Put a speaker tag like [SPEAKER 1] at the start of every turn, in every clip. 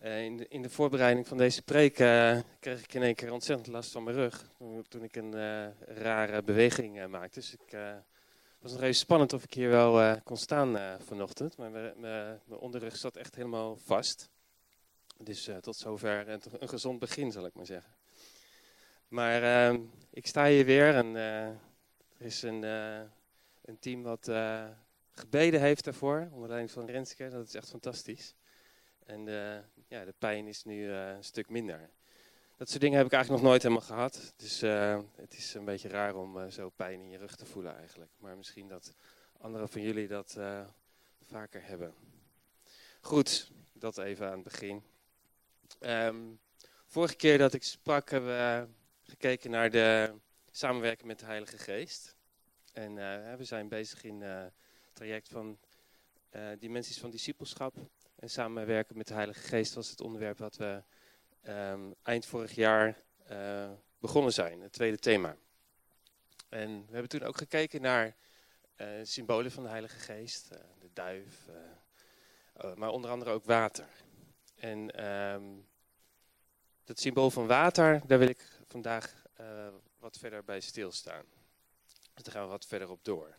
[SPEAKER 1] Eh, in, de, in, de, voorbereiding van deze preek uh, kreeg ik in één keer ontzettend last van mijn rug. Toen ik een uh, rare beweging maakte. Dus ik was nog even spannend of ik hier wel kon staan vanochtend. Maar mijn onderrug zat echt helemaal vast. Dus tot zover een, een, gezond begin, zal ik maar zeggen. Maar ehm, ik sta hier weer en er is een, een team wat gebeden heeft daarvoor. Onder leiding van Renske. Dat is echt fantastisch. En de, ja, de pijn is nu eh, een stuk minder. Dat soort dingen heb ik eigenlijk nog nooit helemaal gehad. Dus uh, het is een beetje raar om zo pijn in je rug te voelen eigenlijk. Maar misschien dat anderen van jullie dat vaker hebben. Goed, dat even aan het begin. Um, vorige keer dat ik sprak hebben we gekeken naar de samenwerking met de Heilige Geest. En we zijn bezig in het traject van dimensies van discipelschap. En samenwerken met de Heilige Geest was het onderwerp wat we um, eind vorig jaar uh, begonnen zijn, het tweede thema. En we hebben toen ook gekeken naar uh, symbolen van de Heilige Geest, uh, de duif, maar onder andere ook water. En um, dat symbool van water, daar wil ik vandaag wat verder bij stilstaan. Dus daar gaan we wat verder op door.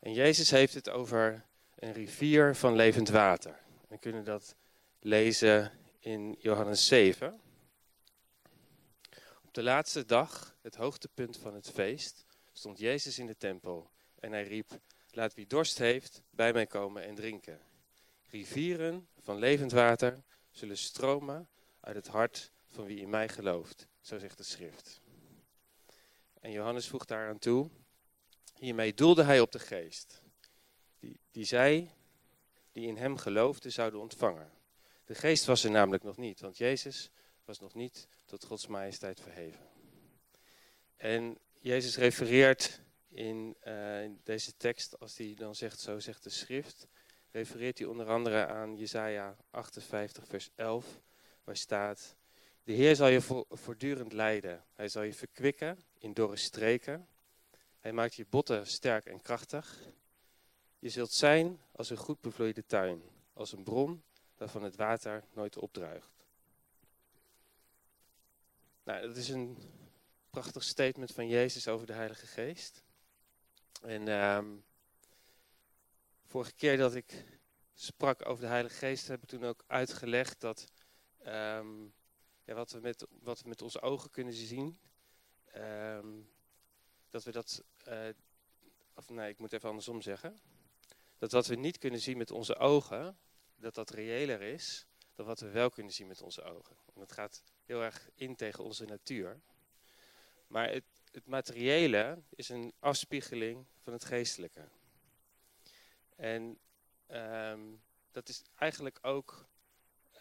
[SPEAKER 1] En Jezus heeft het over een rivier van levend water. We kunnen dat lezen in Johannes 7. Op de laatste dag, het hoogtepunt van het feest, stond Jezus in de tempel en hij riep: Laat wie dorst heeft bij mij komen en drinken. Rivieren van levend water zullen stromen uit het hart van wie in mij gelooft, zo zegt de schrift. En Johannes voegt daaraan toe: Hiermee doelde hij op de geest, die, die zij die in hem geloofden zouden ontvangen. De geest was er namelijk nog niet, want Jezus was nog niet tot Gods majesteit verheven. En Jezus refereert in, in deze tekst, als hij dan zegt, zo zegt de schrift, refereert hij onder andere aan Jesaja 58 vers 11, waar staat, de Heer zal je voortdurend leiden. Hij zal je verkwikken in dorre streken. Hij maakt je botten sterk en krachtig. Je zult zijn als een goed bevloeide tuin, als een bron waarvan het water nooit opdruigt. Nou, dat is een prachtig statement van Jezus over de Heilige Geest. En um, vorige keer dat ik sprak over de Heilige Geest, heb ik toen ook uitgelegd dat um, ja, wat, we met, wat we met onze ogen kunnen zien, um, dat we dat. Uh, of nee, ik moet even andersom zeggen dat wat we niet kunnen zien met onze ogen, dat dat reëler is dan wat we wel kunnen zien met onze ogen. En dat gaat heel erg in tegen onze natuur. Maar het, het materiële is een afspiegeling van het geestelijke. En um, dat is eigenlijk ook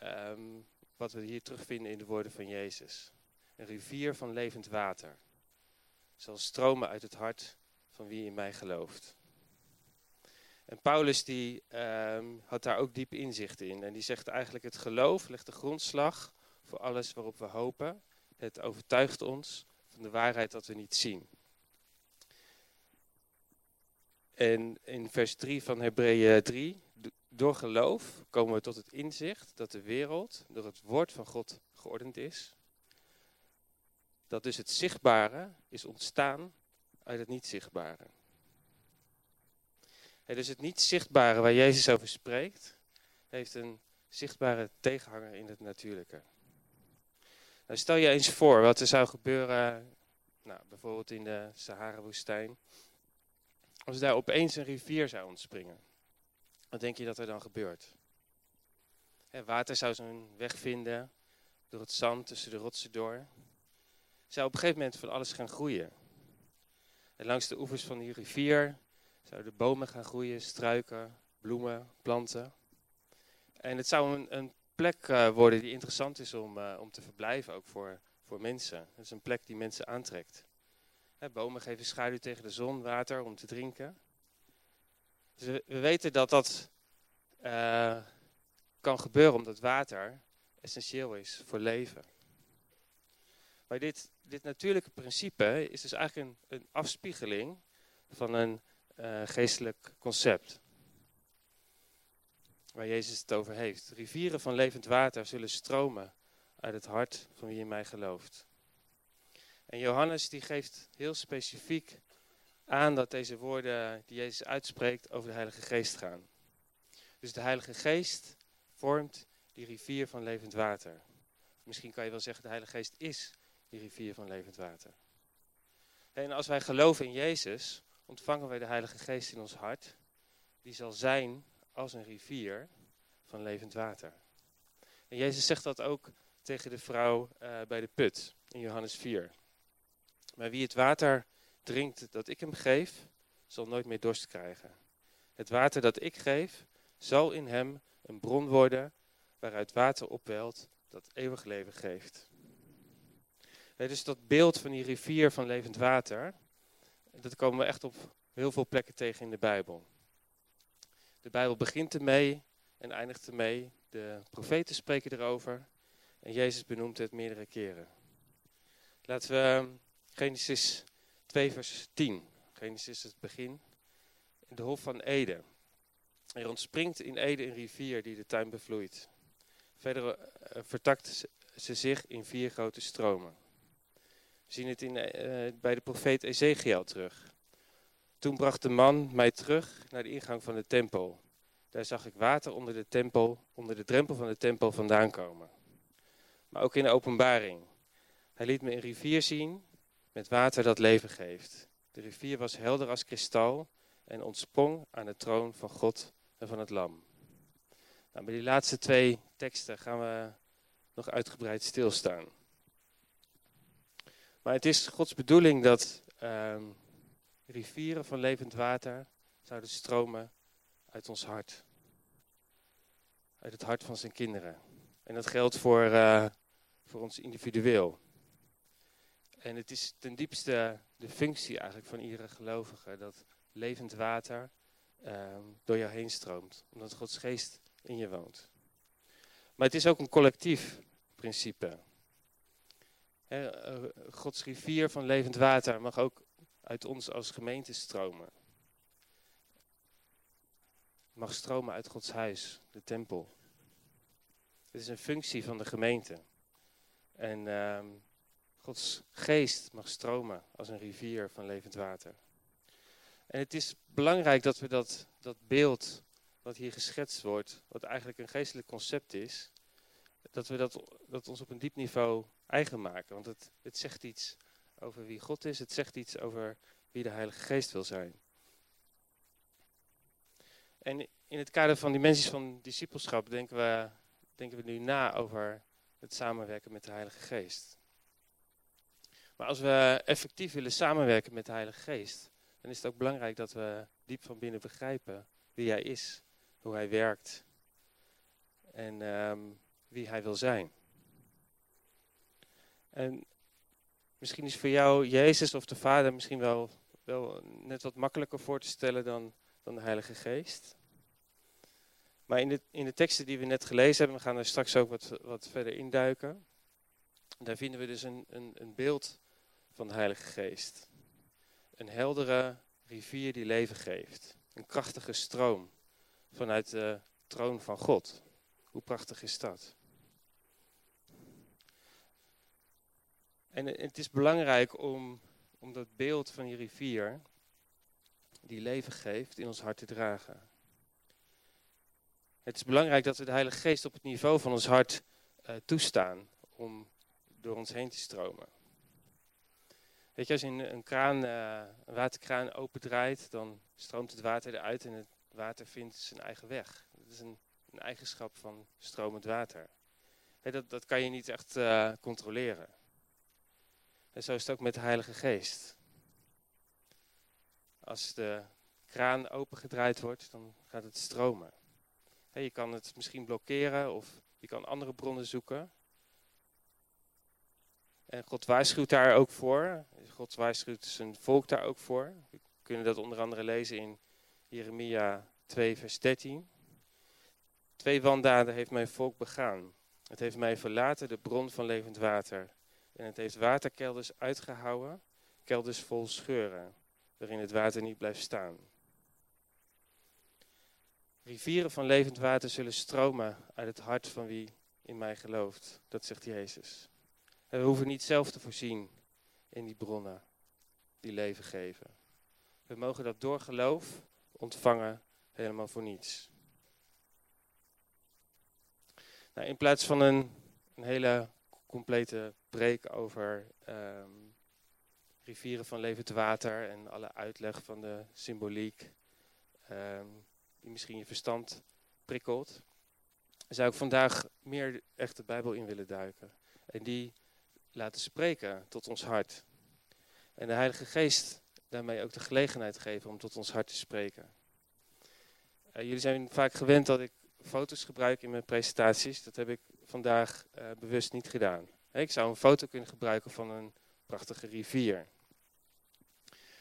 [SPEAKER 1] um, wat we hier terugvinden in de woorden van Jezus. Een rivier van levend water zal stromen uit het hart van wie in mij gelooft. En Paulus die um, had daar ook diep inzicht in. En die zegt eigenlijk het geloof legt de grondslag voor alles waarop we hopen. Het overtuigt ons van de waarheid dat we niet zien. En in vers 3 van Hebreeën 3, door geloof komen we tot het inzicht dat de wereld door het woord van God geordend is. Dat dus het zichtbare is ontstaan uit het niet zichtbare dus het niet zichtbare waar Jezus over spreekt, heeft een zichtbare tegenhanger in het natuurlijke. Nou, stel je eens voor wat er zou gebeuren, nou, bijvoorbeeld in de Sahara-woestijn, als daar opeens een rivier zou ontspringen. Wat denk je dat er dan gebeurt? water zou zijn weg vinden door het zand tussen de rotsen door. Zou op een gegeven moment van alles gaan groeien. En langs de oevers van die rivier Zouden bomen gaan groeien, struiken, bloemen, planten. En het zou een, een plek uh, worden die interessant is om, uh, om te verblijven, ook voor, voor mensen. Het is een plek die mensen aantrekt. Hè, bomen geven schaduw tegen de zon, water om te drinken. Dus we, we weten dat dat uh, kan gebeuren omdat water essentieel is voor leven. Maar dit, dit natuurlijke principe is dus eigenlijk een, een afspiegeling van een uh, geestelijk concept. waar Jezus het over heeft. Rivieren van levend water zullen stromen uit het hart van wie in mij gelooft. En Johannes die geeft heel specifiek aan dat deze woorden die Jezus uitspreekt over de Heilige Geest gaan. Dus de Heilige Geest vormt die rivier van levend water. Misschien kan je wel zeggen, de Heilige Geest is die rivier van levend water. En als wij geloven in Jezus, ontvangen wij de Heilige Geest in ons hart. Die zal zijn als een rivier van levend water. En Jezus zegt dat ook tegen de vrouw uh, bij de put in Johannes 4. Maar wie het water drinkt dat ik hem geef, zal nooit meer dorst krijgen. Het water dat ik geef, zal in hem een bron worden waaruit water opwelt dat eeuwig leven geeft. dus dat beeld van die rivier van levend water, dat komen we echt op heel veel plekken tegen in de Bijbel. De Bijbel begint ermee en eindigt ermee. De profeten spreken erover en Jezus benoemt het meerdere keren. Laten we Genesis 2 vers 10. Genesis is het begin. In de hof van Eden. Er ontspringt in Eden een rivier die de tuin bevloeit. Verder uh, vertakt ze zich in vier grote stromen. We zien het in, uh, bij de profeet Ezekiel terug. Toen bracht de man mij terug naar de ingang van de tempel. Daar zag ik water onder de tempel, onder de drempel van de tempel vandaan komen. Maar ook in de openbaring. Hij liet me een rivier zien met water dat leven geeft. De rivier was helder als kristal en ontsprong aan de troon van God en van het Lam. Nou, bij die laatste twee teksten gaan we nog uitgebreid stilstaan. Maar het is Gods bedoeling dat ehm, rivieren van levend water zouden stromen uit ons hart. Uit het hart van zijn kinderen. En dat geldt voor, uh, voor ons individueel. En het is ten diepste de functie eigenlijk van iedere gelovige dat levend water ehm, door jou heen stroomt. Omdat Gods geest in je woont. Maar het is ook een collectief principe. Eh, Gods rivier van levend water mag ook uit ons als gemeente stromen. Mag stromen uit Gods huis, de tempel. Het is een functie van de gemeente. En uh, Gods geest mag stromen als een rivier van levend water. En het is belangrijk dat we dat, dat beeld wat hier geschetst wordt, wat eigenlijk een geestelijk concept is, dat we dat, dat ons op een diep niveau eigen maken. Want het, het zegt iets over wie God is, het zegt iets over wie de Heilige Geest wil zijn. En in het kader van dimensies van discipelschap denken we, denken we nu na over het samenwerken met de Heilige Geest. Maar als we effectief willen samenwerken met de Heilige Geest, dan is het ook belangrijk dat we diep van binnen begrijpen wie Hij is, hoe Hij werkt en um, wie Hij wil zijn. En misschien is voor jou Jezus of de Vader misschien wel, wel net wat makkelijker voor te stellen dan, dan de Heilige Geest. Maar in de, in de teksten die we net gelezen hebben, we gaan er straks ook wat, wat verder induiken. Daar vinden we dus een, een, een beeld van de Heilige Geest. Een heldere rivier die leven geeft. Een krachtige stroom vanuit de troon van God. Hoe prachtig is dat? En het is belangrijk om, om dat beeld van die rivier, die leven geeft, in ons hart te dragen. Het is belangrijk dat we de Heilige Geest op het niveau van ons hart uh, toestaan om door ons heen te stromen. Weet je, als je een, kraan, uh, een waterkraan opendraait, dan stroomt het water eruit en het water vindt zijn eigen weg. Dat is een, een eigenschap van stromend water. dat, dat kan je niet echt uh, controleren. En zo is het ook met de Heilige Geest. Als de kraan opengedraaid wordt, dan gaat het stromen. je kan het misschien blokkeren of je kan andere bronnen zoeken. En God waarschuwt daar ook voor. God waarschuwt zijn volk daar ook voor. We kunnen dat onder andere lezen in Jeremia 2, vers 13. Twee wandaden heeft mijn volk begaan. Het heeft mij verlaten, de bron van levend water. En het heeft waterkelders uitgehouwen, kelders vol scheuren, waarin het water niet blijft staan. Rivieren van levend water zullen stromen uit het hart van wie in mij gelooft. Dat zegt Jezus. En we hoeven niet zelf te voorzien in die bronnen die leven geven. We mogen dat door geloof ontvangen helemaal voor niets. Nou, in plaats van een, een hele complete preek over ehm, rivieren van levend water en alle uitleg van de symboliek, ehm, die misschien je verstand prikkelt, zou ik vandaag meer echt de Bijbel in willen duiken. En die laten spreken tot ons hart. En de Heilige Geest daarmee ook de gelegenheid geven om tot ons hart te spreken. Uh, jullie zijn vaak gewend dat ik foto's gebruik in mijn presentaties. Dat heb ik vandaag uh, bewust niet gedaan. Ik zou een foto kunnen gebruiken van een prachtige rivier.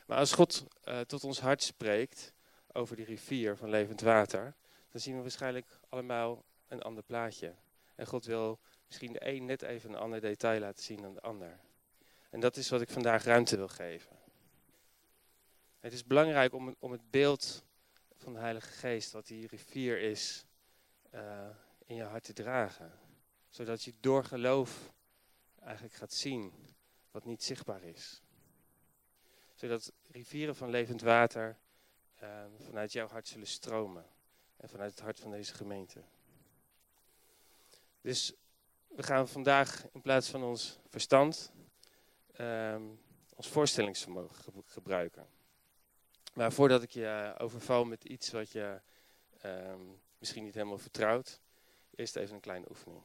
[SPEAKER 1] Maar als God uh, tot ons hart spreekt over die rivier van levend water, dan zien we waarschijnlijk allemaal een ander plaatje. En God wil misschien de een net even een ander detail laten zien dan de ander. En dat is wat ik vandaag ruimte wil geven. Het is belangrijk om, om het beeld van de Heilige Geest, wat die rivier is, uh, in je hart te dragen. Zodat je door geloof eigenlijk gaat zien wat niet zichtbaar is. Zodat rivieren van levend water uh, vanuit jouw hart zullen stromen. En vanuit het hart van deze gemeente. Dus we gaan vandaag in plaats van ons verstand um, ons voorstellingsvermogen gebruiken. Maar voordat ik je overval met iets wat je um, misschien niet helemaal vertrouwt, eerst even een kleine oefening.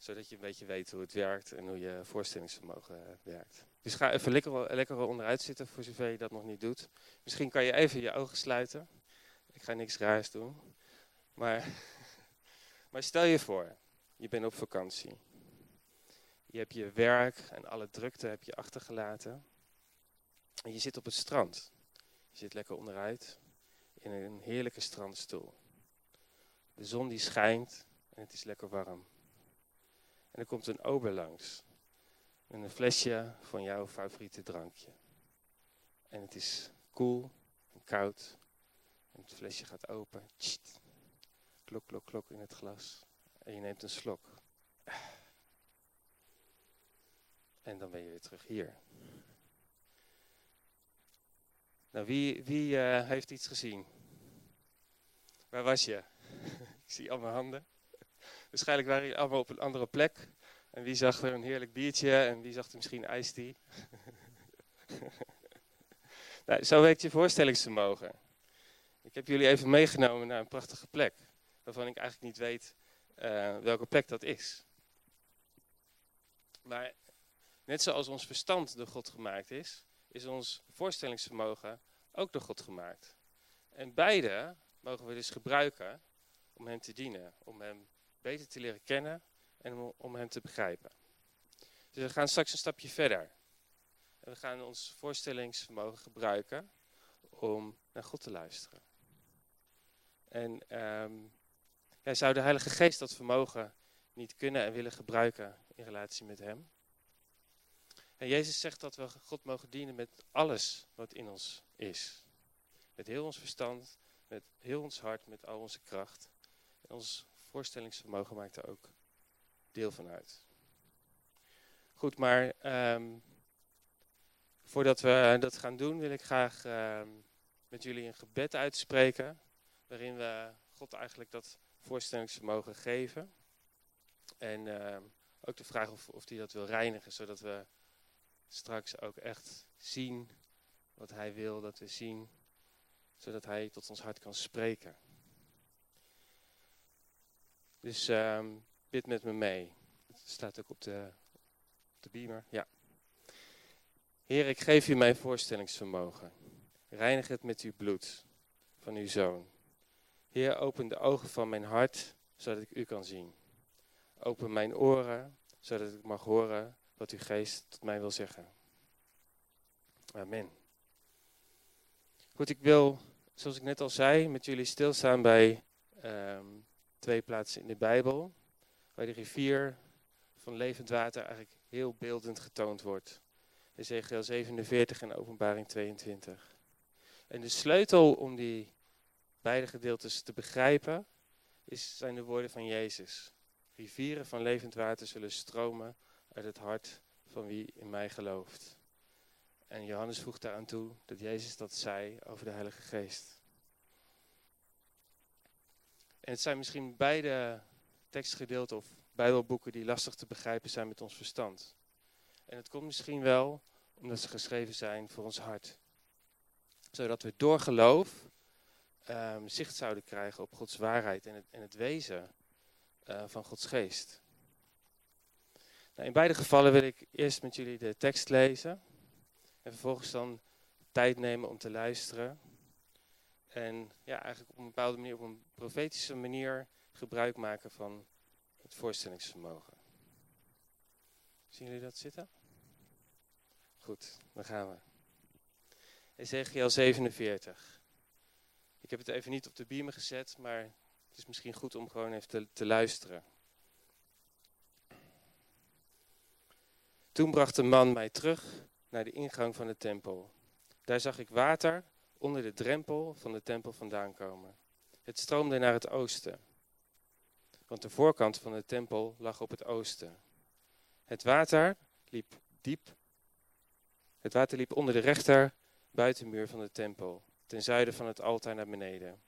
[SPEAKER 1] Zodat je een beetje weet hoe het werkt en hoe je voorstellingsvermogen eh, werkt. Dus ga even lekker, lekker onderuit zitten voor zover je dat nog niet doet. Misschien kan je even je ogen sluiten. Ik ga niks raars doen. Maar, maar stel je voor, je bent op vakantie. Je hebt je werk en alle drukte heb je achtergelaten. En je zit op het strand. Je zit lekker onderuit in een heerlijke strandstoel. De zon die schijnt en het is lekker warm. En er komt een ober langs. Met een flesje van jouw favoriete drankje. En het is koel en koud. En het flesje gaat open. Tjit. Klok, klok, klok in het glas. En je neemt een slok. En dan ben je weer terug hier. Nou, wie, wie uh, heeft iets gezien? Waar was je? Ik zie allemaal handen. Waarschijnlijk waren jullie allemaal op een andere plek. En wie zag er een heerlijk biertje en wie zag er misschien ijstie? nou, zo werkt je voorstellingsvermogen. Ik heb jullie even meegenomen naar een prachtige plek. Waarvan ik eigenlijk niet weet uh, welke plek dat is. Maar net zoals ons verstand door God gemaakt is, is ons voorstellingsvermogen ook door God gemaakt. En beide mogen we dus gebruiken om Hem te dienen, om Hem beter te leren kennen en om, Hem te begrijpen. Dus we gaan straks een stapje verder. En we gaan ons voorstellingsvermogen gebruiken om naar God te luisteren. En ja, zou de Heilige Geest dat vermogen niet kunnen en willen gebruiken in relatie met Hem? En Jezus zegt dat we God mogen dienen met alles wat in ons is. Met heel ons verstand, met heel ons hart, met al onze kracht. En ons voorstellingsvermogen maakt er ook deel van uit. Goed, maar um, voordat we dat gaan doen, wil ik graag um, met jullie een gebed uitspreken. Waarin we God eigenlijk dat voorstellingsvermogen geven. En um, ook de vraag of, of hij dat wil reinigen, zodat we straks ook echt zien wat hij wil dat we zien, zodat hij tot ons hart kan spreken. Dus um, bid met me mee. Het staat ook op de, de beamer. Ja. Heer, ik geef u mijn voorstellingsvermogen. Reinig het met uw bloed van uw zoon. Heer, open de ogen van mijn hart, zodat ik u kan zien. Open mijn oren, zodat ik mag horen wat uw geest tot mij wil zeggen. Amen. Goed, ik wil, zoals ik net al zei, met jullie stilstaan bij um, twee plaatsen in de Bijbel. Waar de rivier van levend water eigenlijk heel beeldend getoond wordt. Ezekiel 47 en Openbaring 22. En de sleutel om die beide gedeeltes te begrijpen, is, zijn de woorden van Jezus. Rivieren van levend water zullen stromen uit het hart van wie in mij gelooft. En Johannes voegt daaraan toe dat Jezus dat zei over de Heilige Geest. En het zijn misschien beide tekstgedeelten of Bijbelboeken die lastig te begrijpen zijn met ons verstand. En het komt misschien wel omdat ze geschreven zijn voor ons hart. Zodat we door geloof um, zicht zouden krijgen op Gods waarheid en het, en het wezen uh, van Gods geest. Nou, in beide gevallen wil ik eerst met jullie de tekst lezen. En vervolgens dan tijd nemen om te luisteren. En ja, eigenlijk op een bepaalde manier, op een profetische manier, gebruik maken van het voorstellingsvermogen. Zien jullie dat zitten? Goed, dan gaan we. Ezekiel 47. Ik heb het even niet op de beamer gezet, maar het is misschien goed om gewoon even te, te luisteren. Toen bracht de man mij terug naar de ingang van de tempel. Daar zag ik water onder de drempel van de tempel vandaan komen. Het stroomde naar het oosten, want de voorkant van de tempel lag op het oosten. Het water liep diep. Het water liep onder de rechter buitenmuur van de tempel, ten zuiden van het altaar naar beneden.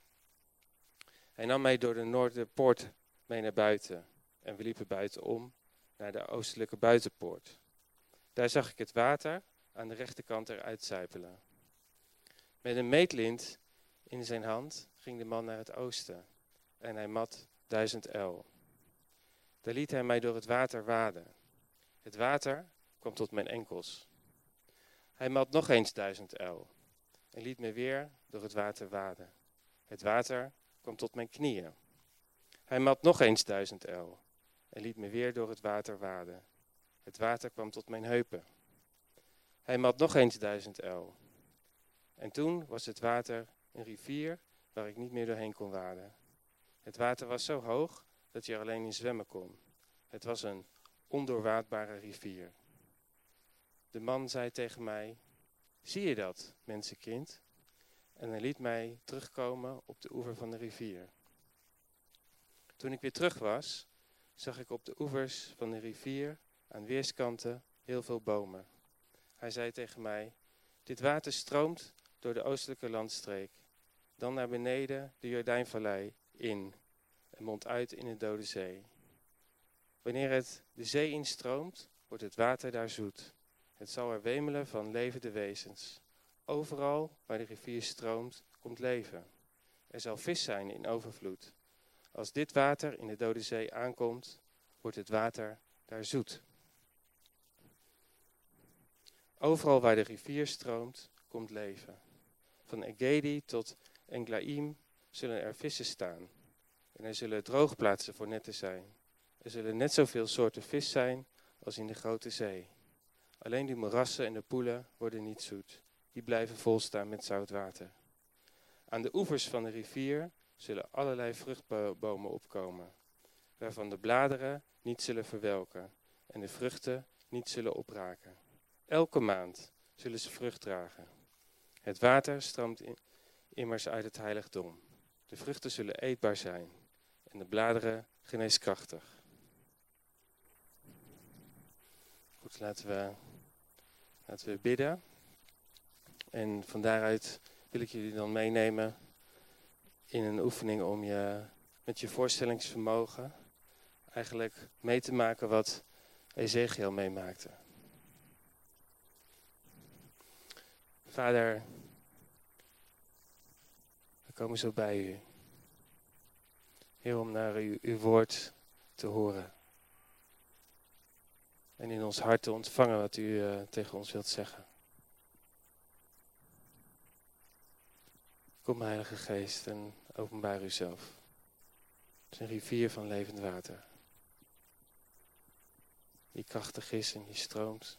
[SPEAKER 1] Hij nam mij door de noorderpoort mee naar buiten en we liepen buitenom naar de oostelijke buitenpoort. Daar zag ik het water aan de rechterkant eruit zijpelen. Met een meetlint in zijn hand ging de man naar het oosten en hij mat duizend el. Daar liet hij mij door het water waden. Het water kwam tot mijn enkels. Hij mat nog eens duizend el en liet me weer door het water waden. Het water kwam tot mijn knieën. Hij mat nog eens duizend el en liet me weer door het water waden. Het water kwam tot mijn heupen. Hij mat nog eens duizend el. En toen was het water een rivier waar ik niet meer doorheen kon waden. Het water was zo hoog dat je er alleen in zwemmen kon. Het was een ondoorwaadbare rivier. De man zei tegen mij: Zie je dat, mensenkind? En hij liet mij terugkomen op de oever van de rivier. Toen ik weer terug was, zag ik op de oevers van de rivier aan weerskanten heel veel bomen. Hij zei tegen mij: Dit water stroomt door de oostelijke landstreek, dan naar beneden de Jordijnvallei in en mondt uit in de Dode Zee. Wanneer het de zee instroomt, wordt het water daar zoet. Het zal er wemelen van levende wezens. Overal waar de rivier stroomt, komt leven. Er zal vis zijn in overvloed. Als dit water in de Dode Zee aankomt, wordt het water daar zoet. Overal waar de rivier stroomt, komt leven. Van Egedi tot Englaim zullen er vissen staan. En er zullen droogplaatsen voor netten zijn. Er zullen net zoveel soorten vis zijn als in de grote zee. Alleen die moerassen en de poelen worden niet zoet. Die blijven volstaan met zout water. Aan de oevers van de rivier zullen allerlei vruchtbomen opkomen, waarvan de bladeren niet zullen verwelken en de vruchten niet zullen opraken. Elke maand zullen ze vrucht dragen. Het water stroomt immers uit het heiligdom. De vruchten zullen eetbaar zijn en de bladeren geneeskrachtig. Goed, laten we, laten we bidden. En van daaruit wil ik jullie dan meenemen in een oefening om je met je voorstellingsvermogen eigenlijk mee te maken wat Ezekiel meemaakte. Vader, we komen zo bij u. Heer, om naar u, uw woord te horen. En in ons hart te ontvangen wat u uh, tegen ons wilt zeggen. Kom, Heilige Geest, en openbaar uzelf. Het is een rivier van levend water. Die krachtig is en die stroomt.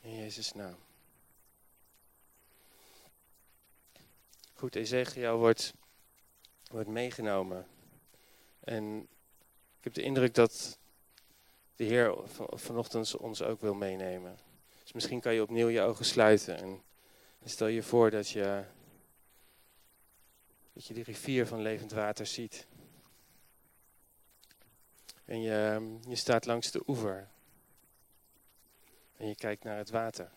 [SPEAKER 1] In Jezus' naam. Goed, Ezekiel wordt, wordt meegenomen. En ik heb de indruk dat de Heer van, vanochtend ons ook wil meenemen. Dus misschien kan je opnieuw je ogen sluiten en Stel je voor dat je, dat je de rivier van levend water ziet. En je, je staat langs de oever. En je kijkt naar het water.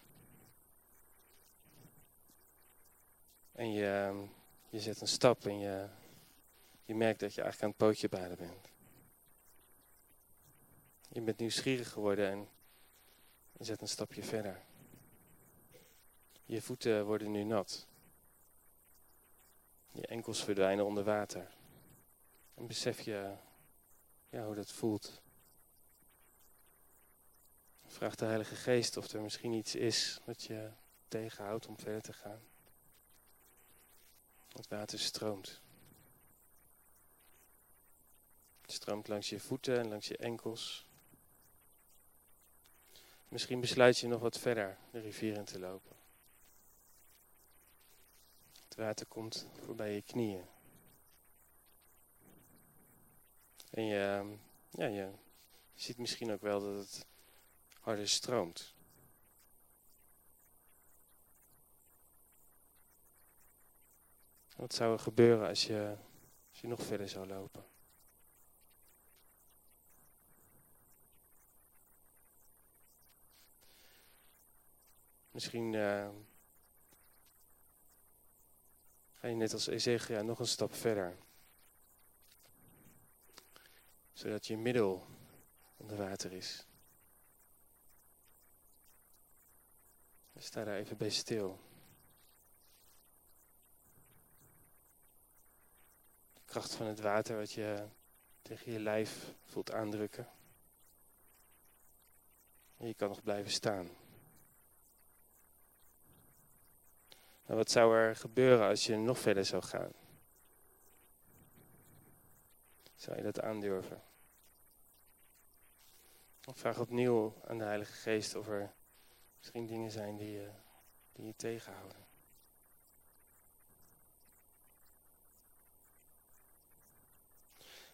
[SPEAKER 1] En je, je zet een stap en je, je merkt dat je eigenlijk aan het pootje baden bent. Je bent nieuwsgierig geworden en je zet een stapje verder. Je voeten worden nu nat. Je enkels verdwijnen onder water. En besef je ja, hoe dat voelt. Vraag de Heilige Geest of er misschien iets is wat je tegenhoudt om verder te gaan. Het water stroomt. Het stroomt langs je voeten en langs je enkels. Misschien besluit je nog wat verder de rivier in te lopen. Het water komt voorbij je knieën. En je, ja, je ziet misschien ook wel dat het harder stroomt. Wat zou er gebeuren als je, als je nog verder zou lopen? Misschien uh, ga je net als Ezekiel nog een stap verder. Zodat je middel onder water is. Sta daar even bij stil. Van het water wat je tegen je lijf voelt aandrukken. En je kan nog blijven staan. Nou, wat zou er gebeuren als je nog verder zou gaan? Zou je dat aandurven? Ik vraag opnieuw aan de Heilige Geest of er misschien dingen zijn die die je tegenhouden.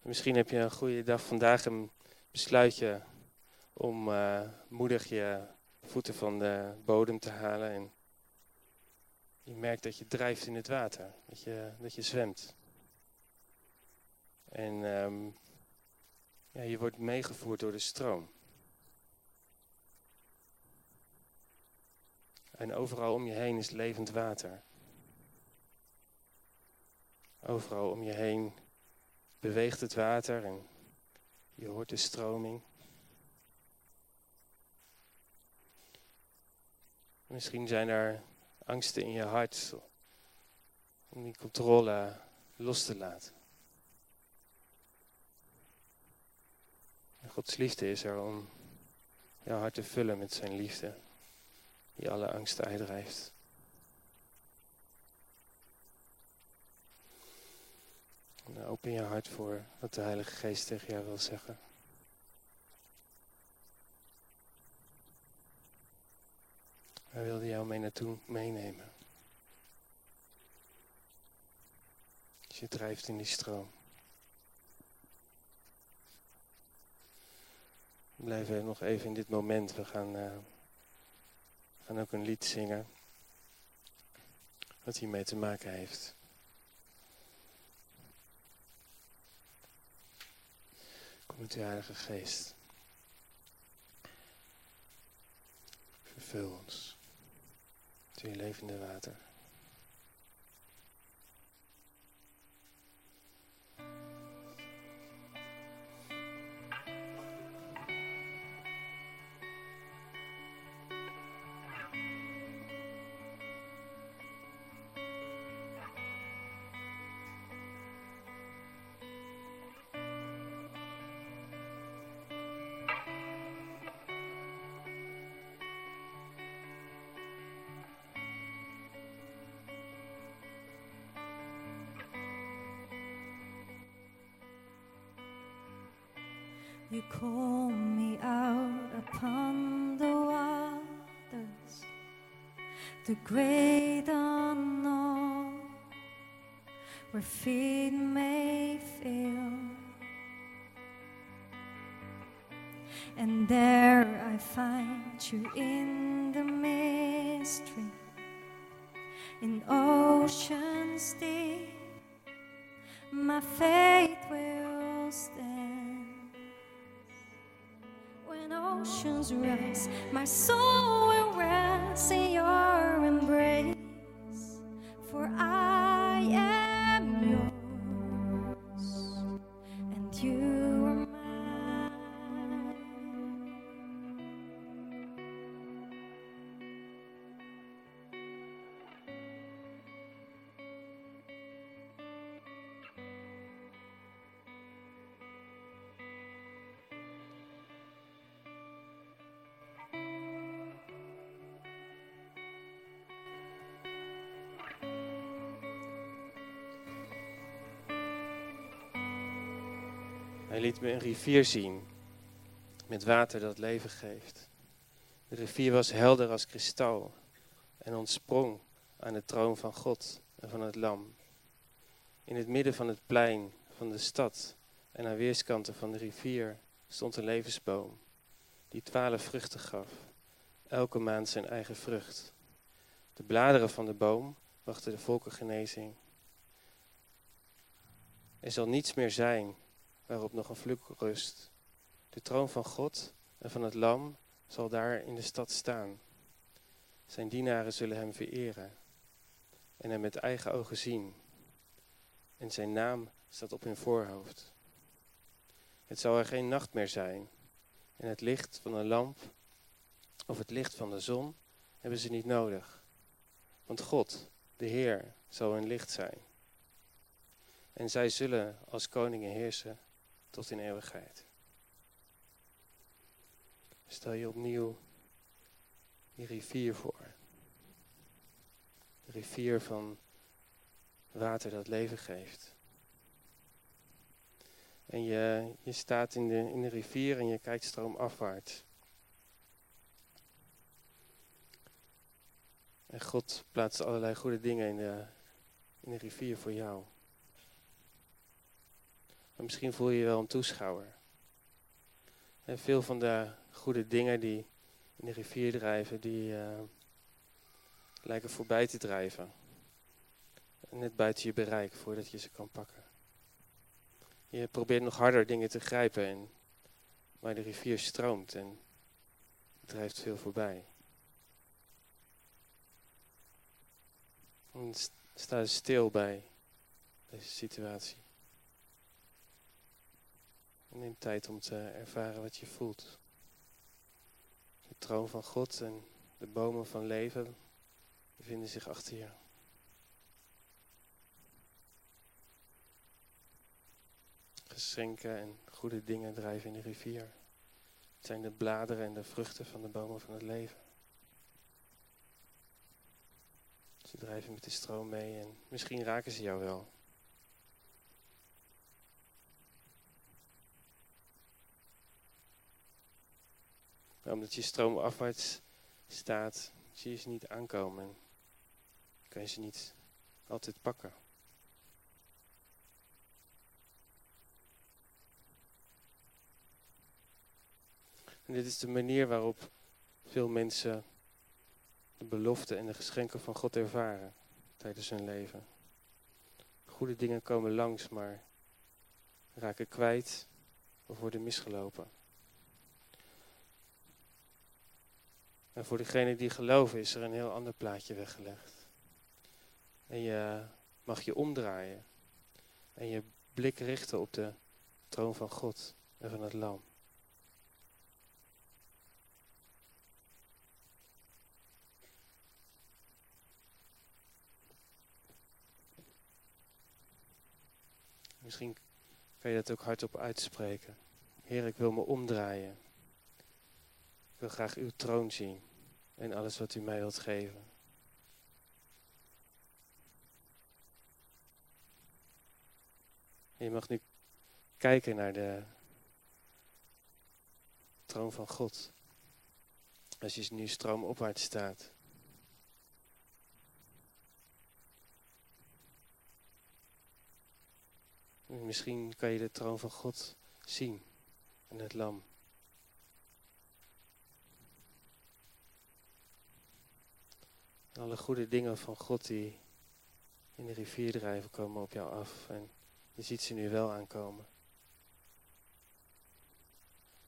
[SPEAKER 1] Misschien heb je een goede dag vandaag een besluitje om uh, moedig je voeten van de bodem te halen. En je merkt dat je drijft in het water, dat je, dat je zwemt. En um, ja, je wordt meegevoerd door de stroom. En overal om je heen is levend water. Overal om je heen beweegt het water en je hoort de stroming. Misschien zijn er angsten in je hart om die controle los te laten. Gods liefde is er om jouw hart te vullen met zijn liefde die alle angst uitdrijft. En open je hart voor wat de Heilige Geest tegen jou wil zeggen. Hij wilde jou mee naartoe meenemen. Je drijft in die stroom. We blijven nog even in dit moment. We gaan... Uh, gaan ook een lied zingen wat hiermee te maken heeft. Kom uw Heilige Geest. Vervul ons met uw levende water.
[SPEAKER 2] Call me out upon the waters, the great unknown, where feet may fail. And there I find you in the mystery, in oceans deep. My faith will stand. Oceans rise, my soul will rest in your embrace. For I
[SPEAKER 1] liet me een rivier zien met water dat leven geeft. De rivier was helder als kristal en ontsprong aan de troon van God en van het Lam. In het midden van het plein van de stad en aan weerskanten van de rivier stond een levensboom die twaalf vruchten gaf, elke maand zijn eigen vrucht. De bladeren van de boom wachten de volkengenezing. Er zal niets meer zijn waarop nog een vloek rust. De troon van God en van het Lam zal daar in de stad staan. Zijn dienaren zullen hem vereren en hem met eigen ogen zien. En zijn naam staat op hun voorhoofd. Het zal er geen nacht meer zijn. En het licht van een lamp of het licht van de zon hebben ze niet nodig. Want God, de Heer, zal hun licht zijn. En zij zullen als koningen heersen tot in eeuwigheid. Stel je opnieuw die rivier voor. De rivier van water dat leven geeft. En je, je staat in de, in de rivier en je kijkt stroomafwaarts. En God plaatst allerlei goede dingen in de, in de rivier voor jou. Maar misschien voel je je wel een toeschouwer. En veel van de goede dingen die in de rivier drijven, die eh, lijken voorbij te drijven. Net buiten je bereik voordat je ze kan pakken. Je probeert nog harder dingen te grijpen, en, maar de rivier stroomt en drijft veel voorbij. En sta stil bij deze situatie. En neem tijd om te ervaren wat je voelt. De troon van God en de bomen van leven bevinden zich achter je. Geschenken en goede dingen drijven in de rivier. Het zijn de bladeren en de vruchten van de bomen van het leven. Ze drijven met de stroom mee en misschien raken ze jou wel. Omdat je stroom afwaarts staat, zie je ze niet aankomen. En kan je ze niet altijd pakken. En dit is de manier waarop veel mensen de beloften en de geschenken van God ervaren tijdens hun leven. Goede dingen komen langs, maar raken kwijt of worden misgelopen. En voor degenen die geloven is er een heel ander plaatje weggelegd. En je mag je omdraaien en je blik richten op de troon van God en van het Lam. Misschien kan je dat ook hardop uitspreken. Heer, ik wil me omdraaien. Wil graag uw troon zien en alles wat u mij wilt geven. En je mag nu kijken naar de troon van God. Als je nu stroomopwaarts staat. Misschien kan je de troon van God zien en het lam. Alle goede dingen van God die in de rivier drijven komen op jou af. En je ziet ze nu wel aankomen.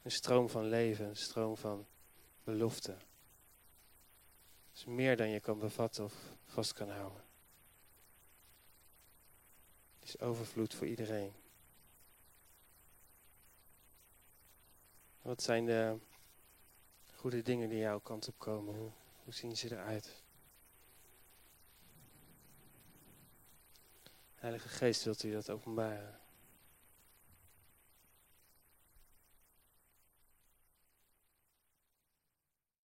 [SPEAKER 1] Een stroom van leven, een stroom van belofte. Het is meer dan je kan bevatten of vast kan houden. Het is overvloed voor iedereen. Wat zijn de goede dingen die jouw kant op komen? Hoe, hoe zien ze eruit? Heilige Geest, wilt u dat openbaren?